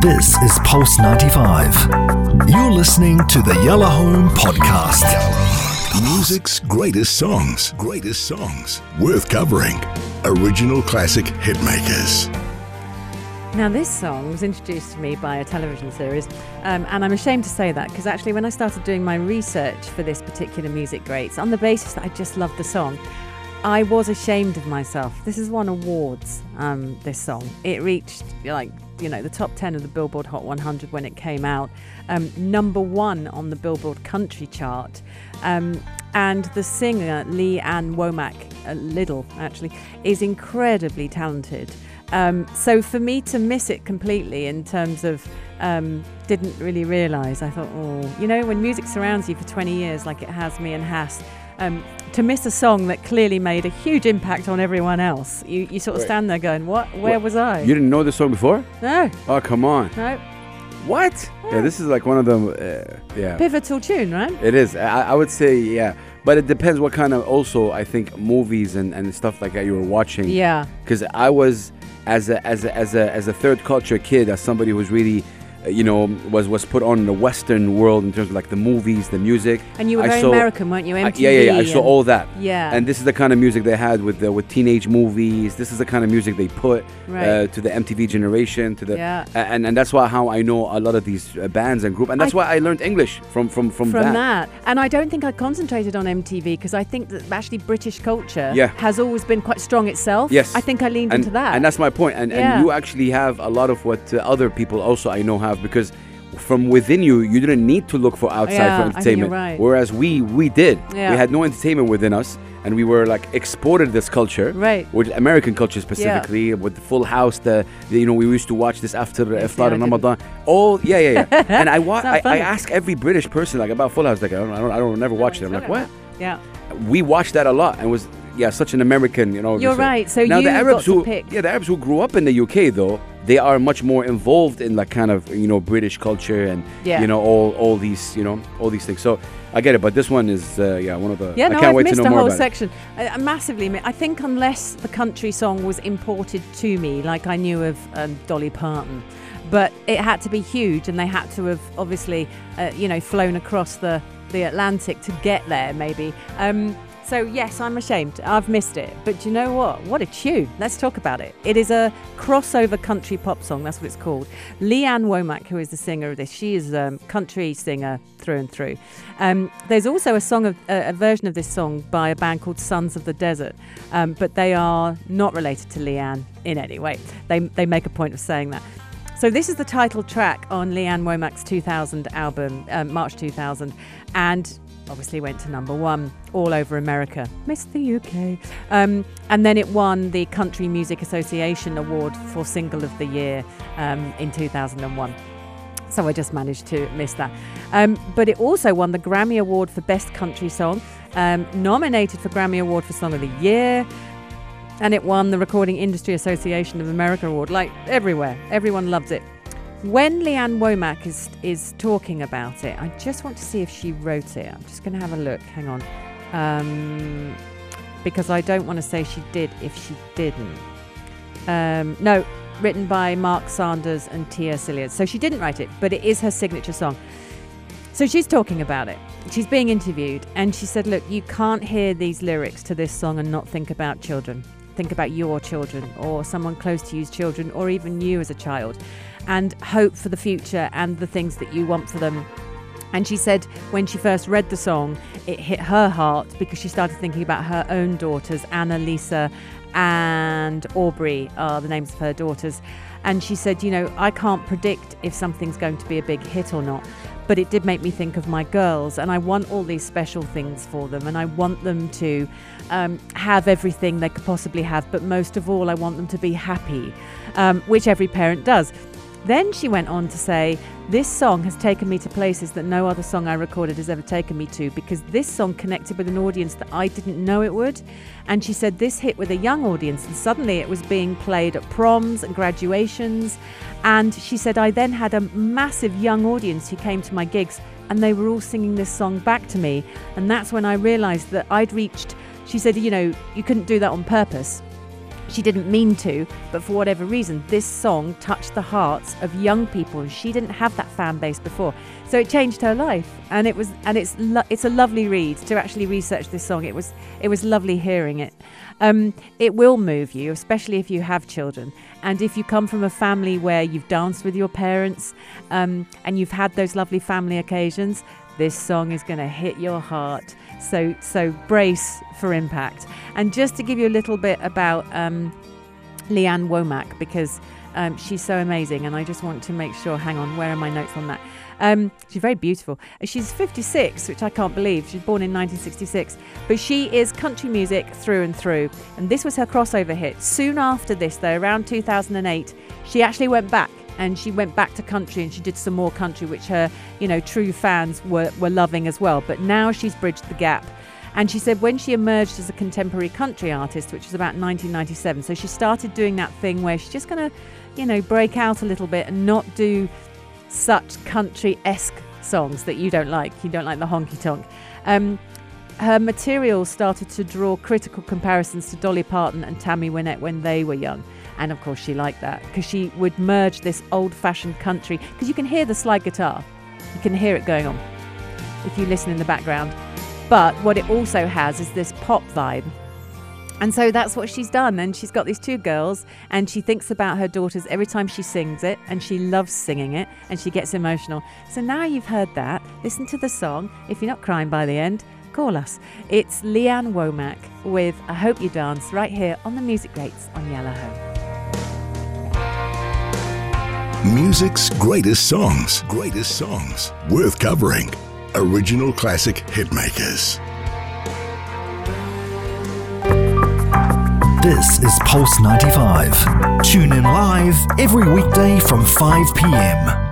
This is Pulse 95. You're listening to the Yellow Home Podcast. Music's greatest songs, greatest songs, worth covering. Original classic hitmakers. Now, this song was introduced to me by a television series, um, and I'm ashamed to say that because actually, when I started doing my research for this particular music greats, on the basis that I just loved the song, I was ashamed of myself. This has won awards, um, this song. It reached, like, you know, the top 10 of the Billboard Hot 100 when it came out, um, number one on the Billboard Country chart. Um, and the singer, Lee Ann Womack, uh, Little actually, is incredibly talented. Um, so for me to miss it completely in terms of um, didn't really realise, I thought, oh, you know, when music surrounds you for 20 years like it has me and Has, um, to miss a song that clearly made a huge impact on everyone else, you, you sort of Right. stand there going, what? Where What? was I? You didn't know this song before? no, Oh, come on. no. What? Yeah, this is like one of them. Uh, yeah. Pivotal tune, right? It is. I, I would say, yeah. But it depends what kind of, also, I think, movies and, and stuff like that you were watching. Yeah. Because I was, as a, as, a, as, a, as a third culture kid, as somebody who's really, you know, was, was put on the Western world in terms of like the movies, the music. And you were I very saw- American, weren't you? I- yeah, yeah, yeah. I saw all that. Yeah. And this is the kind of music they had with the, with teenage movies. This is the kind of music they put Right. uh, to the MTV generation, to the Yeah. and and that's why how I know a lot of these uh, bands and group, and that's I- why I learned English from from from, from that. And I don't think I concentrated on MTV because I think that actually British culture Yeah. has always been quite strong itself. Yes. I think I leaned and, into that. and that's my point. And Yeah. and you actually have a lot of what uh, other people also I know have because. From within you, you didn't need to look for outside Yeah, for entertainment. right. Whereas we, we did. Yeah. We had no entertainment within us, and we were like exported this culture, Right. With American culture specifically, with the Full House. The, the you know we used to watch this after Yes, Iftar yeah, and. Ramadan. Oh yeah, yeah, yeah. and I, wa- I I ask every British person like about Full House, like I don't, I don't, I don't never watch it. I'm like what? Yeah. we watched that a lot and was yeah such an American you know You're so- right, so now you the Arabs who pick. yeah the Arabs who grew up in the UK though they are much more involved in like kind of you know British culture and Yeah. you know all all these you know all these things so I get it but this one is uh, yeah one of the Yeah, I no, can't I've wait to missed know a more whole section. I, I massively, mi- I think unless the country song was imported to me, like I knew of um, Dolly Parton, but it had to be huge, and they had to have obviously, uh, you know, flown across the the Atlantic to get there, maybe. Um, so yes, I'm ashamed. I've missed it. But you know what? What a tune! Let's talk about it. It is a crossover country pop song. That's what it's called. Lee Ann Womack, who is the singer of this, she is a country singer through and through. Um, there's also a song of a version of this song by a band called Sons of the Desert, um, but they are not related to Lee Ann in any way. They they make a point of saying that. So this is the title track on Lee Ann Womack's 2000 album, um, March 2000, and obviously went to number one all over America. Missed the UK. Um, and then it won the Country Music Association Award for Single of the Year um, in 2001. So I just managed to miss that. Um, but it also won the Grammy Award for Best Country Song, um, nominated for Grammy Award for Song of the Year, and it won the Recording Industry Association of America Award. Like everywhere, everyone loves it. When Lee Ann Womack is is talking about it, I just want to see if she wrote it. I'm just going to have a look. Hang on, um, because I don't want to say she did if she didn't. Um, no, written by Mark Sanders and T.S. Eliot. So she didn't write it, but it is her signature song. So she's talking about it. She's being interviewed, and she said, Look, you can't hear these lyrics to this song and not think about children. Think about your children, or someone close to you's children, or even you as a child, and hope for the future and the things that you want for them. And she said when she first read the song, it hit her heart because she started thinking about her own daughters, Anna, Lisa, and Aubrey are the names of her daughters. And she said, You know, I can't predict if something's going to be a big hit or not, but it did make me think of my girls. And I want all these special things for them. And I want them to um, have everything they could possibly have. But most of all, I want them to be happy, um, which every parent does. Then she went on to say, This song has taken me to places that no other song I recorded has ever taken me to because this song connected with an audience that I didn't know it would. And she said this hit with a young audience, and suddenly it was being played at proms and graduations. And she said, I then had a massive young audience who came to my gigs, and they were all singing this song back to me. And that's when I realized that I'd reached, she said, You know, you couldn't do that on purpose she didn't mean to, but for whatever reason, this song touched the hearts of young people. She didn't have that fan base before, so it changed her life. And it was, and it's, lo- it's a lovely read to actually research this song. It was, it was lovely hearing it. Um, it will move you, especially if you have children, and if you come from a family where you've danced with your parents, um, and you've had those lovely family occasions. This song is going to hit your heart. So, so brace for impact. And just to give you a little bit about um, Lee Ann Womack, because um, she's so amazing, and I just want to make sure. Hang on, where are my notes on that? Um, she's very beautiful. She's 56, which I can't believe. She's born in 1966, but she is country music through and through. And this was her crossover hit. Soon after this, though, around 2008, she actually went back and she went back to country and she did some more country, which her, you know, true fans were, were loving as well. But now she's bridged the gap. And she said when she emerged as a contemporary country artist, which was about 1997, so she started doing that thing where she's just going to, you know, break out a little bit and not do such country esque songs that you don't like. You don't like the honky tonk. Um, her material started to draw critical comparisons to Dolly Parton and Tammy Wynette when they were young. And of course, she liked that because she would merge this old fashioned country, because you can hear the slide guitar, you can hear it going on if you listen in the background. But what it also has is this pop vibe. And so that's what she's done. And she's got these two girls, and she thinks about her daughters every time she sings it, and she loves singing it, and she gets emotional. So now you've heard that, listen to the song. If you're not crying by the end, call us. It's Lee Ann Womack with I Hope You Dance right here on the Music Greats on Yellow Home. Music's greatest songs, greatest songs, worth covering. Original classic hitmakers. This is Pulse 95. Tune in live every weekday from 5 p.m.